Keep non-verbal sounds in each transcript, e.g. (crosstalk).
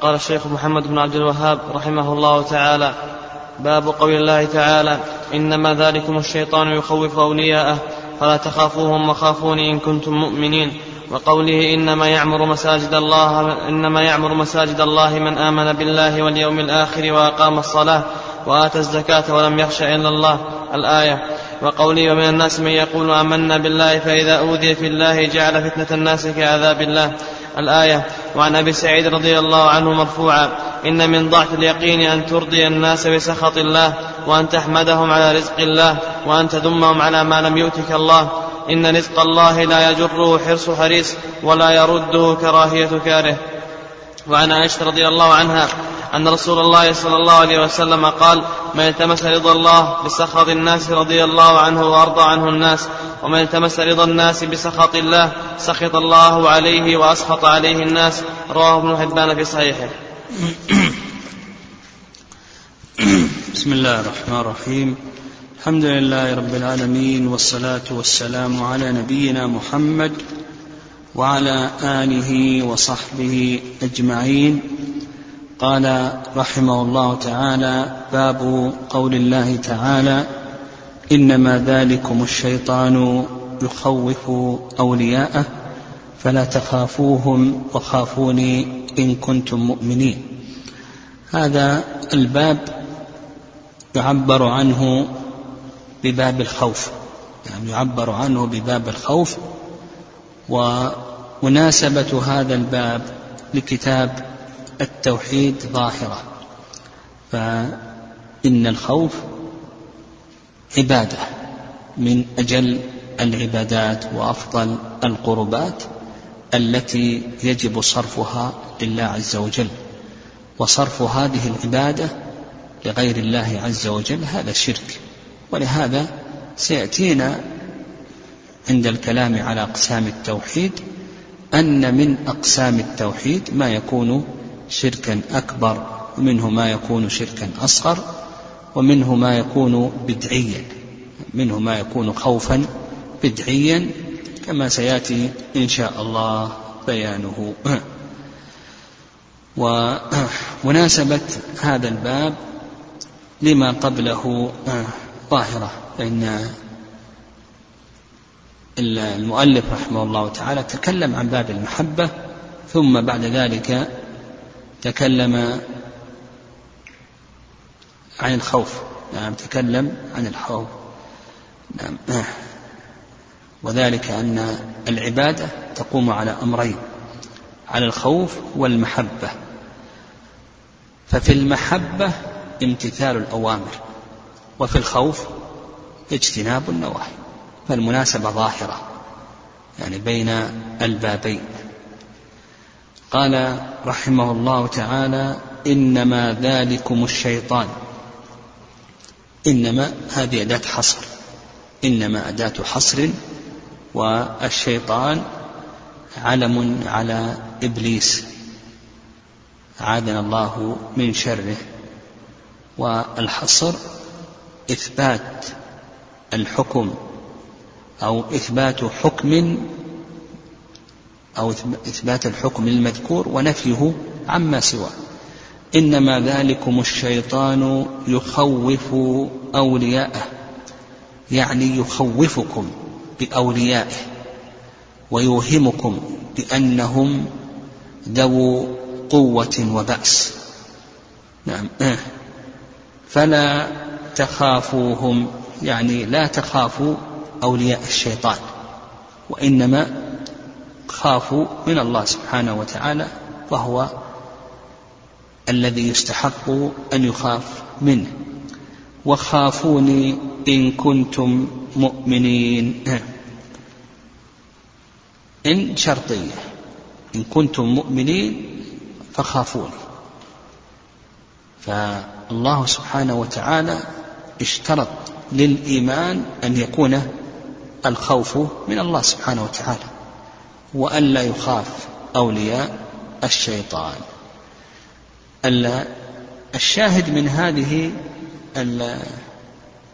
قال الشيخ محمد بن عبد الوهاب رحمه الله تعالى باب قول الله تعالى إنما ذلكم الشيطان يخوف أولياءه فلا تخافوهم وخافوني إن كنتم مؤمنين. وقوله إنما يعمر مساجد الله إنما يعمر مساجد الله من آمن بالله واليوم الآخر وأقام الصلاة وآتى الزكاة ولم يخش إلا الله. الآية وقوله ومن الناس من يقول آمنا بالله فإذا أوذي في الله جعل فتنة الناس كعذاب الله. الآية وعن أبي سعيد رضي الله عنه مرفوعا إن من ضعف اليقين أن ترضي الناس بسخط الله وأن تحمدهم على رزق الله وأن تذمهم على ما لم يؤتك الله. إن رزق الله لا يجره حرص حريص ولا يرده كراهية كاره. وعن عائشة رضي الله عنها أن رسول الله صلى الله عليه وسلم قال من التمس رضا الله بسخط الناس رضي الله عنه وأرضى عنه الناس ومن التمس رضا الناس بسخط الله سخط الله عليه وأسخط عليه الناس. رواه ابن حبان في صحيحه. بسم الله الرحمن الرحيم. الحمد لله رب العالمين والصلاة والسلام على نبينا محمد وعلى آله وصحبه أجمعين. قال رحمه الله تعالى باب قول الله تعالى إنما ذلكم الشيطان يخوف أولياءه فلا تخافوهم وخافوني إن كنتم مؤمنين. هذا الباب يعبر عنه بباب الخوف يعني يعبر عنه بباب الخوف ومناسبة هذا الباب لكتاب التوحيد ظاهرة. فإن الخوف عبادة من أجل العبادات وأفضل القربات التي يجب صرفها لله عز وجل. وصرف هذه العبادة لغير الله عز وجل هذا شرك. ولهذا سيأتينا عند الكلام على أقسام التوحيد أن من أقسام التوحيد ما يكون شركا أكبر ومنه ما يكون شركا أصغر ومنه ما يكون بدعيا منه ما يكون خوفا بدعيا كما سيأتي إن شاء الله بيانه. (clears throat) ومناسبة هذا الباب لما قبله (clears throat) ظاهره فان المؤلف رحمه الله تعالى تكلم عن باب المحبة ثم بعد ذلك تكلم عن الخوف. نعم تكلم عن الخوف. نعم. وذلك أن العبادة تقوم على أمرين على الخوف والمحبة. ففي المحبة امتثال الأوامر وفي الخوف اجتناب النواهي. فالمناسبة ظاهرة يعني بين البابين. قال رحمه الله تعالى إنما ذلكم الشيطان. إنما هذه اداه حصر. إنما اداه حصر والشيطان علم على إبليس. عادنا الله من شره. والحصر إثبات الحكم أو إثبات حكم أو إثبات الحكم المذكور ونفيه عما سواه. إنما ذلكم الشيطان يخوف أولياءه يعني يخوفكم بأوليائه ويوهمكم بأنهم ذو قوة وبأس. نعم. فلا تخافوهم يعني لا تخافوا أولياء الشيطان وإنما خافوا من الله سبحانه وتعالى وهو الذي يستحق أن يخاف منه. وخافوني إن كنتم مؤمنين. إن شرطية. إن كنتم مؤمنين فخافوني فالله سبحانه وتعالى اشترط للإيمان أن يكون الخوف من الله سبحانه وتعالى. وألا يخاف أولياء الشيطان. الشاهد من هذه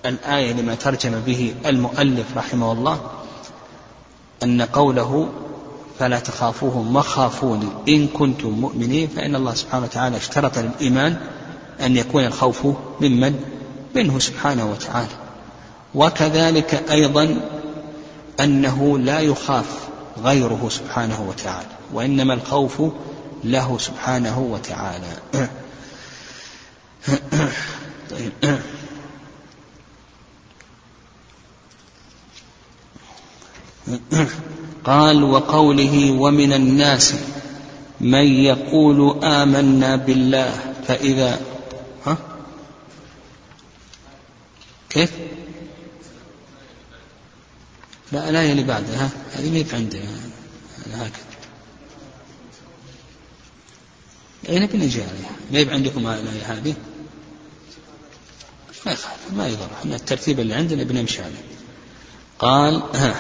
الآية لما ترجم به المؤلف رحمه الله أن قوله فلا تخافوهم وخافوني إن كنتم مؤمنين فإن الله سبحانه وتعالى اشترط للإيمان أن يكون الخوف ممن؟ منه سبحانه وتعالى. وكذلك أيضا أنه لا يخاف غيره سبحانه وتعالى وإنما الخوف له سبحانه وتعالى طيب قال وقوله ومن الناس من يقول آمنا بالله فإذا ها كيف؟ لا الآية اللي بعدها هذه ما عندي هكذا أي نبي نجي عليها؟ ما عندكم الآية هذه؟ ما يخالف ما يضر. إحنا الترتيب اللي عندنا بنمشي عليه. قال ها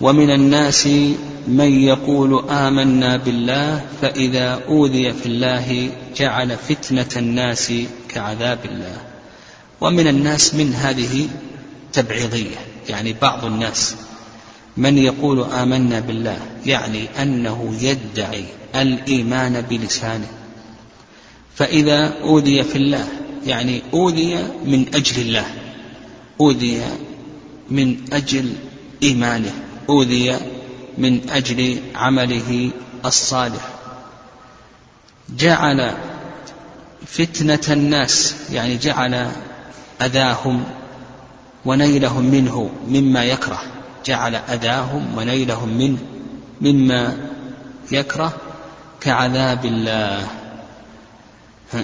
ومن الناس من يقول آمنا بالله فإذا أوذي في الله جعل فتنة الناس كعذاب الله. ومن الناس من هذه تبعيضية يعني بعض الناس. من يقول آمنا بالله يعني أنه يدعي الإيمان بلسانه. فإذا أوذي في الله يعني أوذي من أجل الله أوذي من أجل إيمانه أوذي من أجل عمله الصالح. جعل فتنة الناس يعني جعل أذاهم ونيلهم منه مما يكره. جعل أذاهم ونيلهم منه مما يكره كعذاب الله. (clears throat)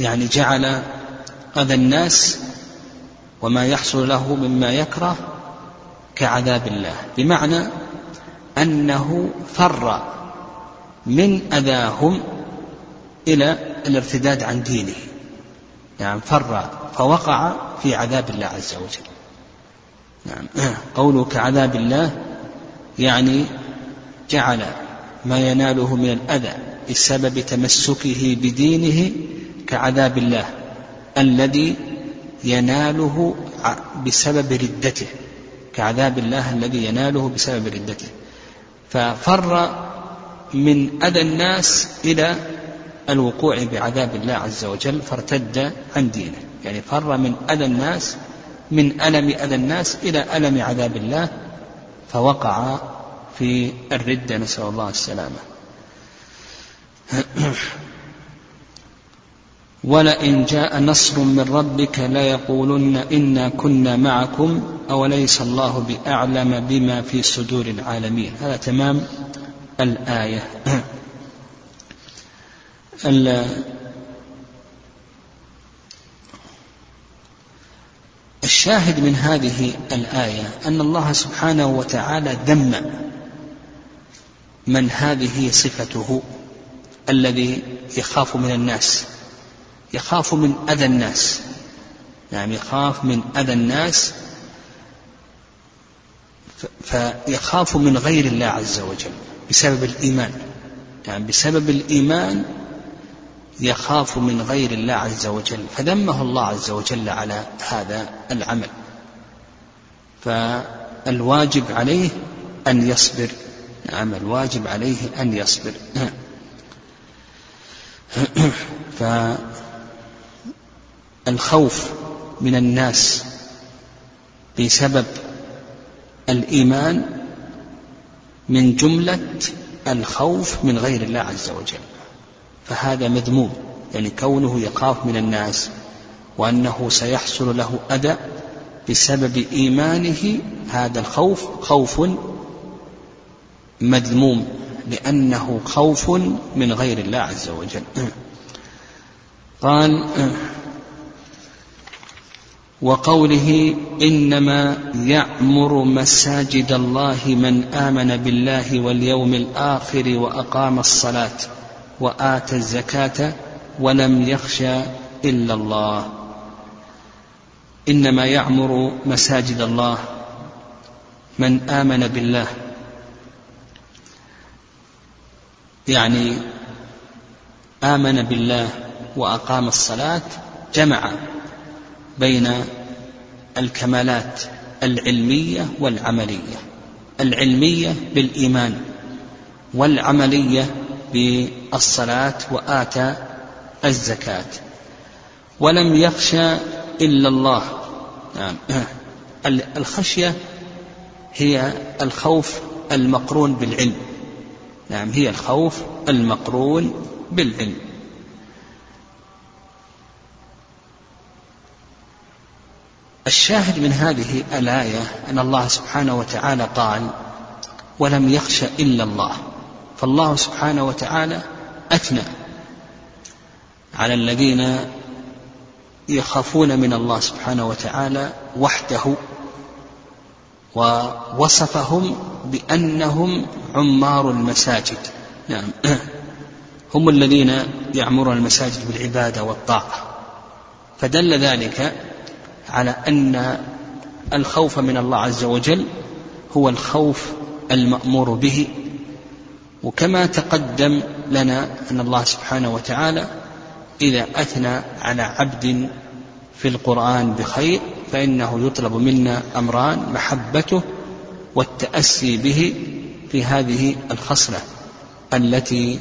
يعني جعل أذى الناس وما يحصل له مما يكره كعذاب الله. بمعنى أنه فر من أذاهم إلى الارتداد عن دينه. يعني فر فوقع في عذاب الله عز وجل. نعم (clears throat) قوله كعذاب الله يعني جعل ما يناله من الأذى بسبب تمسكه بدينه كعذاب الله الذي يناله بسبب ردته. كعذاب الله الذي يناله بسبب ردته. ففر من أذى الناس إلى الوقوع بعذاب الله عز وجل فارتد عن دينه. يعني فر من أذى الناس من ألم أذى الناس إلى ألم عذاب الله فوقع في الردة نسأل الله السلامة. ولئن جاء نصر من ربك ليقولن إنا كنا معكم أوليس الله بأعلم بما في صدور العالمين. هذا تمام الآية. الشاهد من هذه الآية أن الله سبحانه وتعالى ذم من هذه صفته الذي يخاف من الناس يخاف من أذى الناس. يعني يخاف من أذى الناس فيخاف من غير الله عز وجل بسبب الإيمان. يعني بسبب الإيمان يخاف من غير الله عز وجل فذمه الله عز وجل على هذا العمل. فالواجب عليه أن يصبر. نعم الواجب عليه أن يصبر. (clears throat) فالخوف من الناس بسبب الإيمان من جملة الخوف من غير الله عز وجل. فهذا مذموم يعني كونه يخاف من الناس وأنه سيحصل له أذى بسبب إيمانه هذا الخوف خوف مذموم لأنه خوف من غير الله عز وجل. قال وقوله إنما يعمر مساجد الله من آمن بالله واليوم الآخر وأقام الصلاة. واتى الزكاة ولم يخش إلا الله. إنما يعمر مساجد الله. من آمن بالله. يعني آمن بالله وأقام الصلاة جمع بين الكمالات العلمية والعملية. العلمية بالإيمان والعملية بالصلاة وآتى الزكاة. ولم يخشى إلا الله. نعم. (clears throat) الخشية هي الخوف المقرون بالعلم. نعم هي الخوف المقرون بالعلم. الشاهد من هذه الآية أن الله سبحانه وتعالى قال ولم يخش إلا الله. فالله سبحانه وتعالى أثنى على الذين يخافون من الله سبحانه وتعالى وحده ووصفهم بأنهم عمار المساجد. نعم. (clears throat) هم الذين يعمرون المساجد بالعبادة والطاعة. فدل ذلك على أن الخوف من الله عز وجل هو الخوف المأمور به. وكما تقدم لنا أن الله سبحانه وتعالى إذا أثنى على عبد في القرآن بخير فإنه يطلب منا أمران محبته والتأسي به في هذه الخصلة التي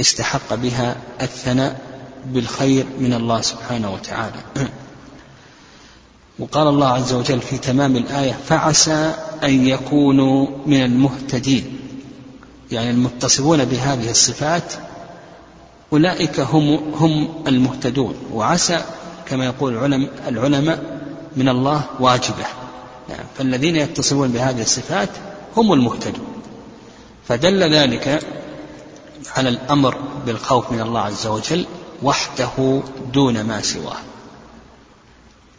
استحق بها الثناء بالخير من الله سبحانه وتعالى. وقال الله عز وجل في تمام الآية فعسى أن يكونوا من المهتدين. يعني المتصفون بهذه الصفات أولئك هم هم المهتدون وعسى كما يقول العلماء من الله واجبة. يعني فالذين يتصفون بهذه الصفات هم المهتدون. فدل ذلك على الأمر بالخوف من الله عز وجل وحده دون ما سواه.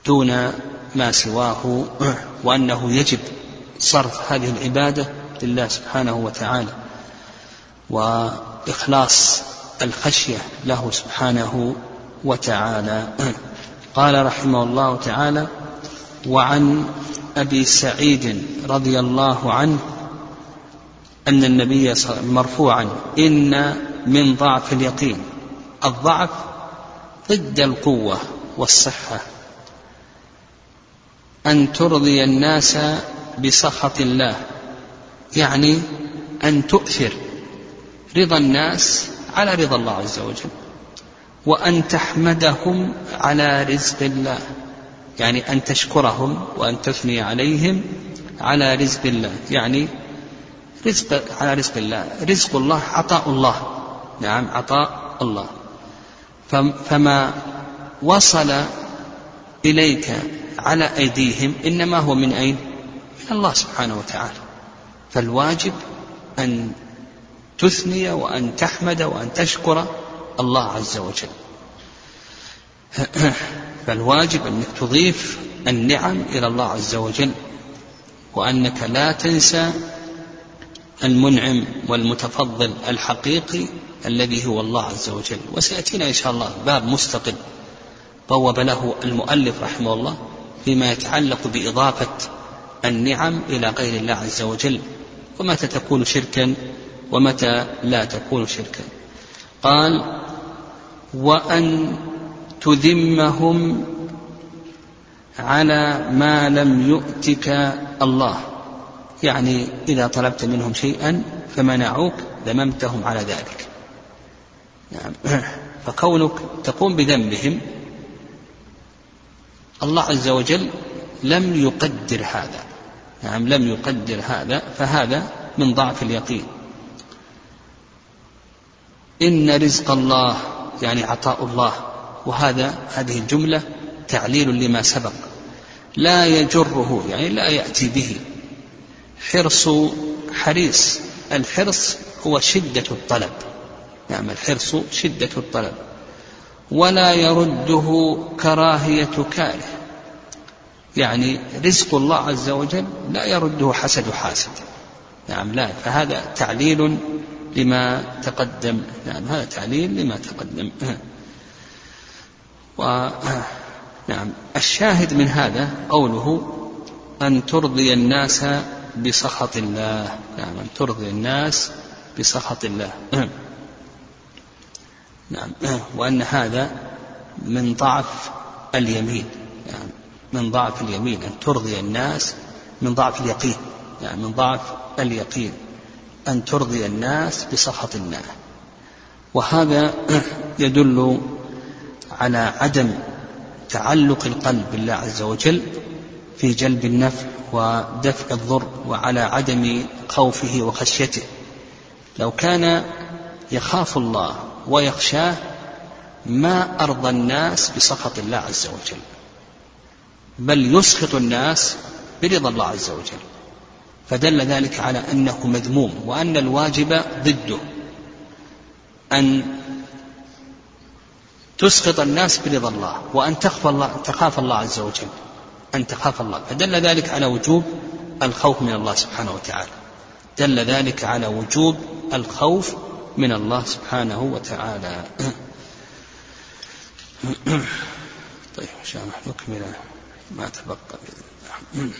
دون ما سواه وأنه يجب صرف هذه العبادة لله سبحانه وتعالى. وإخلاص الخشية له سبحانه وتعالى. (clears throat) قال رحمه الله تعالى وعن أبي سعيد رضي الله عنه أن النبي مرفوعا إن من ضعف اليقين الضعف ضد القوة والصحة أن ترضي الناس بسخط الله يعني أن تؤثر رضا الناس على رضا الله عز وجل. وأن تحمدهم على رزق الله. يعني أن تشكرهم وأن تثني عليهم على رزق الله. يعني رزق على رزق الله. رزق الله عطاء الله. نعم عطاء الله. فما وصل إليك على أيديهم إنما هو من أين؟ من الله سبحانه وتعالى. فالواجب أن تثني وأن تحمد وأن تشكر الله عز وجل. (clears throat) فالواجب أنك تضيف النعم إلى الله عز وجل وأنك لا تنسى المنعم والمتفضل الحقيقي الذي هو الله عز وجل. وسيأتينا إن شاء الله باب مستقل بوب له المؤلف رحمه الله فيما يتعلق بإضافة النعم إلى غير الله عز وجل. ومتى تكون شركا؟ ومتى لا تكون شركا. قال وأن تذمهم على ما لم يؤتك الله. يعني إذا طلبت منهم شيئا فمنعوك ذممتهم على ذلك. نعم. (clears throat) فكونك تقوم بذنبهم الله عز وجل لم يقدر هذا. نعم لم يقدر هذا فهذا من ضعف اليقين. إن رزق الله يعني عطاء الله. وهذا هذه الجملة تعليل لما سبق. لا يجره يعني لا يأتي به. حرص حريص. الحرص هو شدة الطلب. نعم الحرص شدة الطلب. ولا يرده كراهية كاره. يعني رزق الله عز وجل لا يرده حسد حاسد. نعم لا. فهذا تعليل لما تقدم. نعم هذا تعليل لما تقدم. و نعم الشاهد من هذا قوله أن ترضي الناس بسخط الله. نعم أن ترضي الناس بسخط الله. نعم وأن هذا من ضعف اليمين. يعني من ضعف اليمين. أن ترضي الناس من ضعف اليقين. يعني من ضعف اليقين. أن ترضي الناس بسخط الله. وهذا يدل على عدم تعلق القلب بالله عز وجل في جلب النفع ودفع الضر وعلى عدم خوفه وخشيته. لو كان يخاف الله ويخشاه ما أرضى الناس بسخط الله عز وجل. بل يسخط الناس برضا الله عز وجل. فدل ذلك على أنه مذموم وأن الواجب ضده. أن تسخط الناس برضا الله وأن تخاف الله تخاف الله عز وجل. أن تخاف الله. فدل ذلك على وجوب الخوف من الله سبحانه وتعالى. دل ذلك على وجوب الخوف من الله سبحانه وتعالى. (coughs) طيب إن شاء الله نكمل ما تبقى بإذن الله.